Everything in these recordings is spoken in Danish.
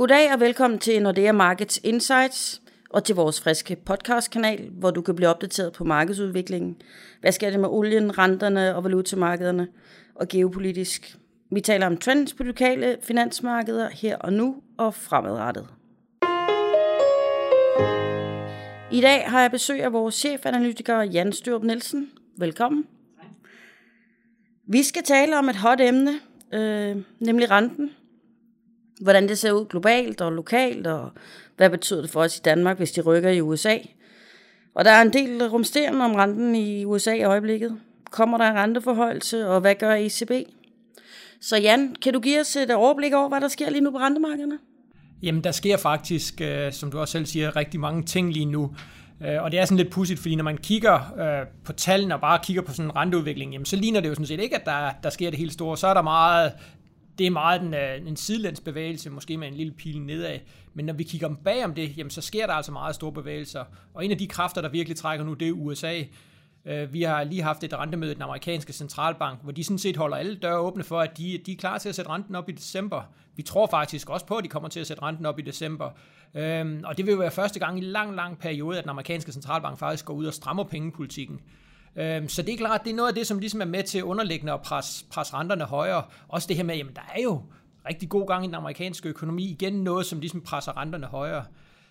Goddag og velkommen til Nordea Markets Insights og til vores friske podcastkanal, hvor du kan blive opdateret på markedsudviklingen. Hvad sker det med olien, renterne og valutamarkederne og geopolitisk? Vi taler om trends på lokale finansmarkeder her og nu og fremadrettet. I dag har jeg besøg af vores chefanalytiker Jan Størup Nielsen. Velkommen. Vi skal tale om et hot emne, øh, nemlig renten. Hvordan det ser ud globalt og lokalt, og hvad betyder det for os i Danmark, hvis de rykker i USA. Og der er en del rumsterende om renten i USA i øjeblikket. Kommer der en renteforhøjelse, og hvad gør ECB? Så Jan, kan du give os et overblik over, hvad der sker lige nu på rentemarkederne? Jamen, der sker faktisk, øh, som du også selv siger, rigtig mange ting lige nu. Øh, og det er sådan lidt pudsigt, fordi når man kigger øh, på tallene og bare kigger på sådan en renteudvikling, jamen, så ligner det jo sådan set ikke, at der, der sker det helt store. Så er der meget, det er meget en, øh, en sidelænsbevægelse, måske med en lille pil nedad. Men når vi kigger bag om det, jamen, så sker der altså meget store bevægelser. Og en af de kræfter, der virkelig trækker nu, det er USA. Øh, vi har lige haft et rentemøde i den amerikanske centralbank, hvor de sådan set holder alle døre åbne for, at de, de er klar til at sætte renten op i december. Vi tror faktisk også på, at de kommer til at sætte renten op i december. Øhm, og det vil jo være første gang i lang, lang periode, at den amerikanske centralbank faktisk går ud og strammer pengepolitikken. Øhm, så det er klart, det er noget af det, som ligesom er med til underliggende at presse, presse renterne højere. Også det her med, jamen der er jo rigtig god gang i den amerikanske økonomi. Igen noget, som ligesom presser renterne højere.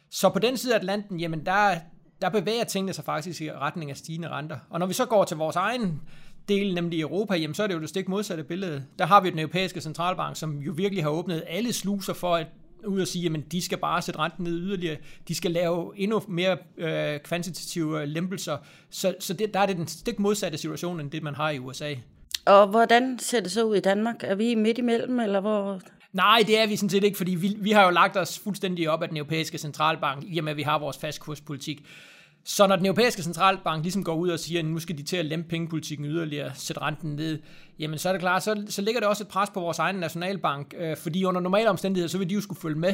Så på den side af Atlanten, jamen der, der bevæger tingene sig faktisk i retning af stigende renter. Og når vi så går til vores egen del, nemlig Europa, jamen så er det jo det stik modsatte billede. Der har vi den europæiske centralbank, som jo virkelig har åbnet alle sluser for at ud og sige, at de skal bare sætte renten ned yderligere. De skal lave endnu mere øh, kvantitative lempelser. Så, så det, der er det den stik modsatte situation, end det man har i USA. Og hvordan ser det så ud i Danmark? Er vi midt imellem, eller hvor Nej, det er vi sådan set ikke, fordi vi, vi har jo lagt os fuldstændig op af den europæiske centralbank, i og med at vi har vores fastkurspolitik. Så når den europæiske centralbank ligesom går ud og siger, at nu skal de til at lempe pengepolitikken yderligere, sætte renten ned, jamen så er det klart, så, så ligger det også et pres på vores egen nationalbank, øh, fordi under normale omstændigheder, så vil de jo skulle følge med.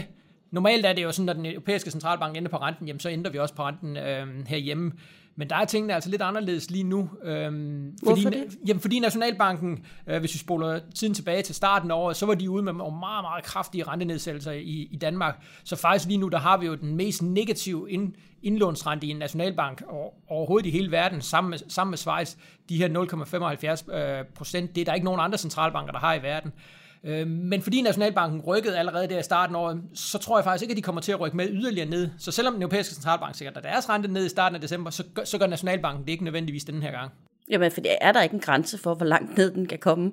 Normalt er det jo sådan, at den europæiske centralbank ender på renten, jamen så ændrer vi også på renten øh, herhjemme. Men der er tingene altså lidt anderledes lige nu. Øhm, Hvorfor fordi, det? Jamen, fordi Nationalbanken, øh, hvis vi spoler tiden tilbage til starten af året, så var de ude med meget, meget kraftige rentenedsættelser i, i Danmark. Så faktisk lige nu, der har vi jo den mest negative ind, indlånsrente i en nationalbank overhovedet i hele verden, sammen med, sammen med Schweiz. De her 0,75 øh, procent, det er der ikke nogen andre centralbanker, der har i verden. Øh, men fordi Nationalbanken rykkede allerede der i starten af året, så tror jeg faktisk ikke, at de kommer til at rykke med yderligere ned. Så selvom den europæiske centralbank sikkert der deres rente ned i starten af december, så gør, så gør Nationalbanken det ikke nødvendigvis den her gang. Jamen, for er der ikke en grænse for, hvor langt ned den kan komme?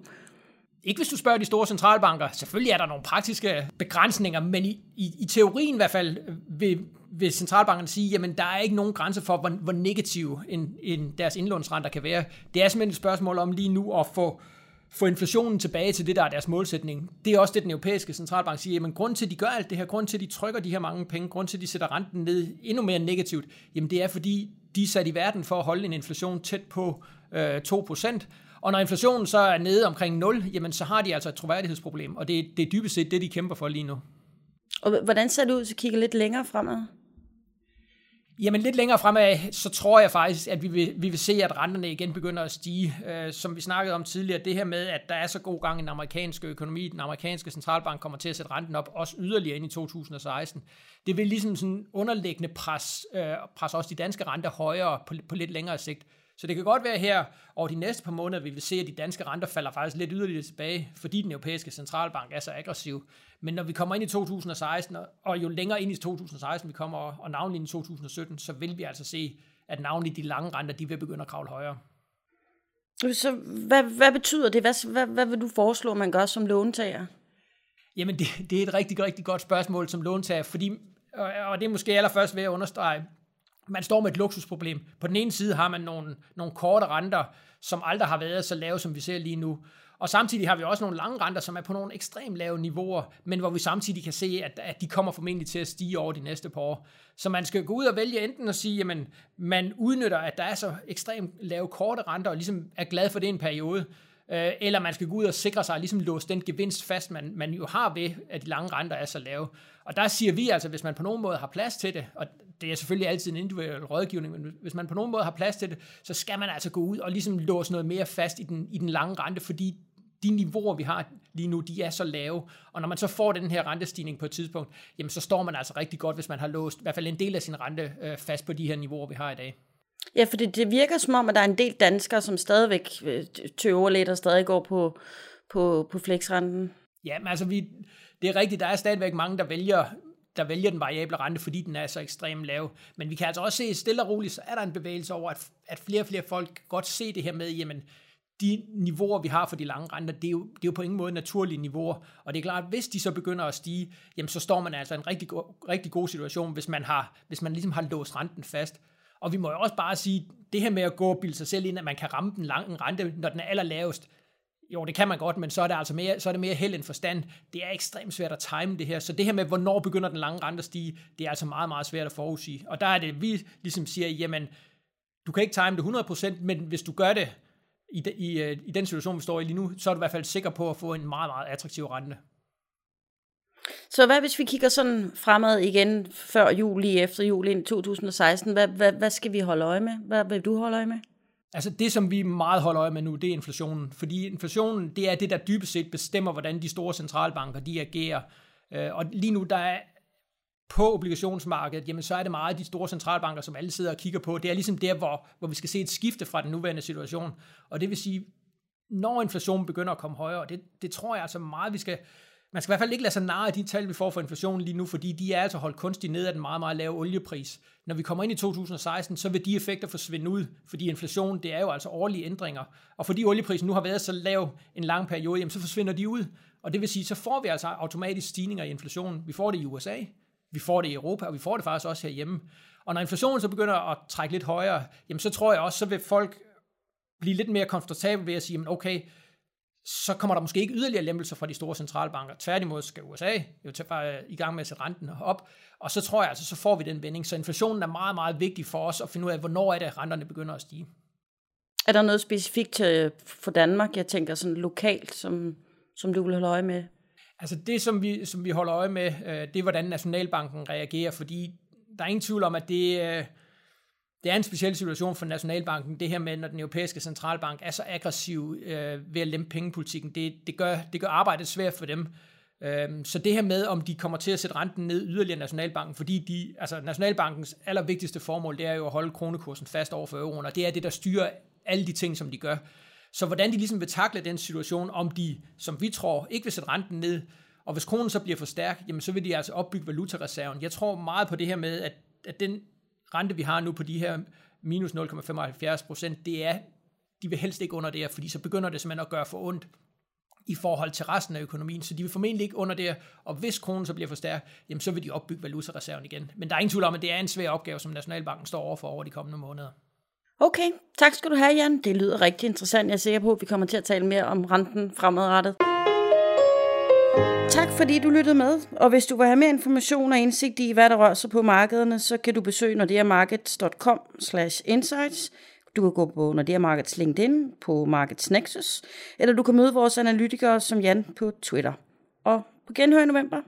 Ikke hvis du spørger de store centralbanker. Selvfølgelig er der nogle praktiske begrænsninger, men i, i, i teorien i hvert fald vil, vil centralbankerne sige, jamen der er ikke nogen grænse for, hvor, hvor negativ en, en deres indlånsrenter kan være. Det er simpelthen et spørgsmål om lige nu at få, få inflationen tilbage til det, der er deres målsætning. Det er også det, den europæiske centralbank siger, Jamen, grund til, at de gør alt det her, grund til, at de trykker de her mange penge, grund til, at de sætter renten ned endnu mere negativt, jamen det er, fordi de er sat i verden for at holde en inflation tæt på øh, 2%, og når inflationen så er nede omkring 0, jamen så har de altså et troværdighedsproblem, og det, det er dybest set det, de kæmper for lige nu. Og hvordan ser det ud, så kigger lidt længere fremad? Jamen lidt længere fremad, så tror jeg faktisk, at vi vil, vi vil se, at renterne igen begynder at stige. Øh, som vi snakkede om tidligere, det her med, at der er så god gang i den amerikanske økonomi, den amerikanske centralbank kommer til at sætte renten op, også yderligere ind i 2016. Det vil ligesom sådan underliggende pres, øh, pres også de danske renter højere på, på lidt længere sigt. Så det kan godt være her over de næste par måneder, vi vil se, at de danske renter falder faktisk lidt yderligere tilbage, fordi den europæiske centralbank er så aggressiv. Men når vi kommer ind i 2016, og jo længere ind i 2016 vi kommer, og navnlig ind i 2017, så vil vi altså se, at navnlig de lange renter, de vil begynde at kravle højere. Så hvad, hvad betyder det? Hvad, hvad, hvad vil du foreslå, man gør som låntager? Jamen, det, det er et rigtig, rigtig godt spørgsmål som låntager, fordi, og det er måske allerførst ved at understrege, man står med et luksusproblem. På den ene side har man nogle, nogle korte renter, som aldrig har været så lave, som vi ser lige nu. Og samtidig har vi også nogle lange renter, som er på nogle ekstremt lave niveauer, men hvor vi samtidig kan se, at, at de kommer formentlig til at stige over de næste par år. Så man skal gå ud og vælge enten at sige, at man udnytter, at der er så ekstremt lave korte renter, og ligesom er glad for det en periode, øh, eller man skal gå ud og sikre sig, at ligesom låse den gevinst fast, man, man jo har ved, at de lange renter er så lave. Og der siger vi altså, hvis man på nogen måde har plads til det, og det er selvfølgelig altid en individuel rådgivning, men hvis man på nogen måde har plads til det, så skal man altså gå ud og ligesom låse noget mere fast i den, i den lange rente, fordi de niveauer, vi har lige nu, de er så lave, og når man så får den her rentestigning på et tidspunkt, jamen så står man altså rigtig godt, hvis man har låst i hvert fald en del af sin rente øh, fast på de her niveauer, vi har i dag. Ja, for det, det virker som om, at der er en del danskere, som stadigvæk øh, tøver lidt og stadig går på, på, på flexrenten. Ja, men altså, vi, det er rigtigt, der er stadigvæk mange, der vælger der vælger den variable rente, fordi den er så ekstremt lav. Men vi kan altså også se stille og roligt, så er der en bevægelse over, at, at flere og flere folk godt se det her med, jamen, de niveauer, vi har for de lange renter, det er, jo, det er jo på ingen måde naturlige niveauer. Og det er klart, at hvis de så begynder at stige, jamen så står man altså i en rigtig, rigtig god situation, hvis man, har, hvis man ligesom har låst renten fast. Og vi må jo også bare sige, det her med at gå og bilde sig selv ind, at man kan ramme den lange rente, når den er allerlavest, jo, det kan man godt, men så er det altså mere, så er det mere held end forstand. Det er ekstremt svært at time det her. Så det her med, hvornår begynder den lange rente at stige, det er altså meget, meget svært at forudsige. Og der er det, vi ligesom siger, jamen, du kan ikke time det 100%, men hvis du gør det i, de, i, øh, i den situation, vi står i lige nu, så er du i hvert fald sikker på at få en meget, meget attraktiv rente. Så hvad hvis vi kigger sådan fremad igen før juli, efter juli 2016? Hvad, hvad, hvad skal vi holde øje med? Hvad vil du holde øje med? Altså det, som vi meget holder øje med nu, det er inflationen. Fordi inflationen, det er det, der dybest set bestemmer, hvordan de store centralbanker, de agerer. Øh, og lige nu, der er på obligationsmarkedet, jamen så er det meget de store centralbanker, som alle sidder og kigger på. Det er ligesom der, hvor, hvor vi skal se et skifte fra den nuværende situation. Og det vil sige, når inflationen begynder at komme højere, det, det tror jeg altså meget, vi skal, man skal i hvert fald ikke lade sig narre af de tal, vi får for inflationen lige nu, fordi de er altså holdt kunstigt ned af den meget, meget lave oliepris. Når vi kommer ind i 2016, så vil de effekter forsvinde ud, fordi inflation, det er jo altså årlige ændringer. Og fordi olieprisen nu har været så lav en lang periode, jamen så forsvinder de ud. Og det vil sige, så får vi altså automatisk stigninger i inflationen. Vi får det i USA, vi får det i Europa, og vi får det faktisk også herhjemme. Og når inflationen så begynder at trække lidt højere, jamen så tror jeg også, så vil folk blive lidt mere komfortable ved at sige, okay, så kommer der måske ikke yderligere lempelser fra de store centralbanker. Tværtimod skal USA jo til i gang med at sætte renten op, og så tror jeg altså, så får vi den vending. Så inflationen er meget, meget vigtig for os at finde ud af, hvornår er det, at renterne begynder at stige. Er der noget specifikt for Danmark, jeg tænker sådan lokalt, som, som du vil holde øje med? Altså det, som vi, som vi holder øje med, øh, det er, hvordan Nationalbanken reagerer, fordi der er ingen tvivl om, at det, øh, det er en speciel situation for Nationalbanken, det her med, når den europæiske centralbank er så aggressiv øh, ved at lempe pengepolitikken, det, det, gør, det gør arbejdet svært for dem. Øhm, så det her med, om de kommer til at sætte renten ned yderligere Nationalbanken, fordi de, altså Nationalbankens allervigtigste formål, det er jo at holde kronekursen fast over for euroen, og det er det, der styrer alle de ting, som de gør. Så hvordan de ligesom vil takle den situation, om de, som vi tror, ikke vil sætte renten ned, og hvis kronen så bliver for stærk, jamen så vil de altså opbygge valutareserven. Jeg tror meget på det her med, at, at den rente, vi har nu på de her minus 0,75 procent, det er, de vil helst ikke under det her, fordi så begynder det simpelthen at gøre for ondt i forhold til resten af økonomien, så de vil formentlig ikke under det, og hvis kronen så bliver for stærk, jamen så vil de opbygge valutareserven igen. Men der er ingen tvivl om, at det er en svær opgave, som Nationalbanken står overfor over de kommende måneder. Okay, tak skal du have, Jan. Det lyder rigtig interessant. Jeg er sikker på, at vi kommer til at tale mere om renten fremadrettet. Tak fordi du lyttede med, og hvis du vil have mere information og indsigt i, hvad der rører sig på markederne, så kan du besøge nordeamarkets.com insights. Du kan gå på Nordea Markets LinkedIn, på Markets Nexus, eller du kan møde vores analytikere som Jan på Twitter. Og på genhør i november.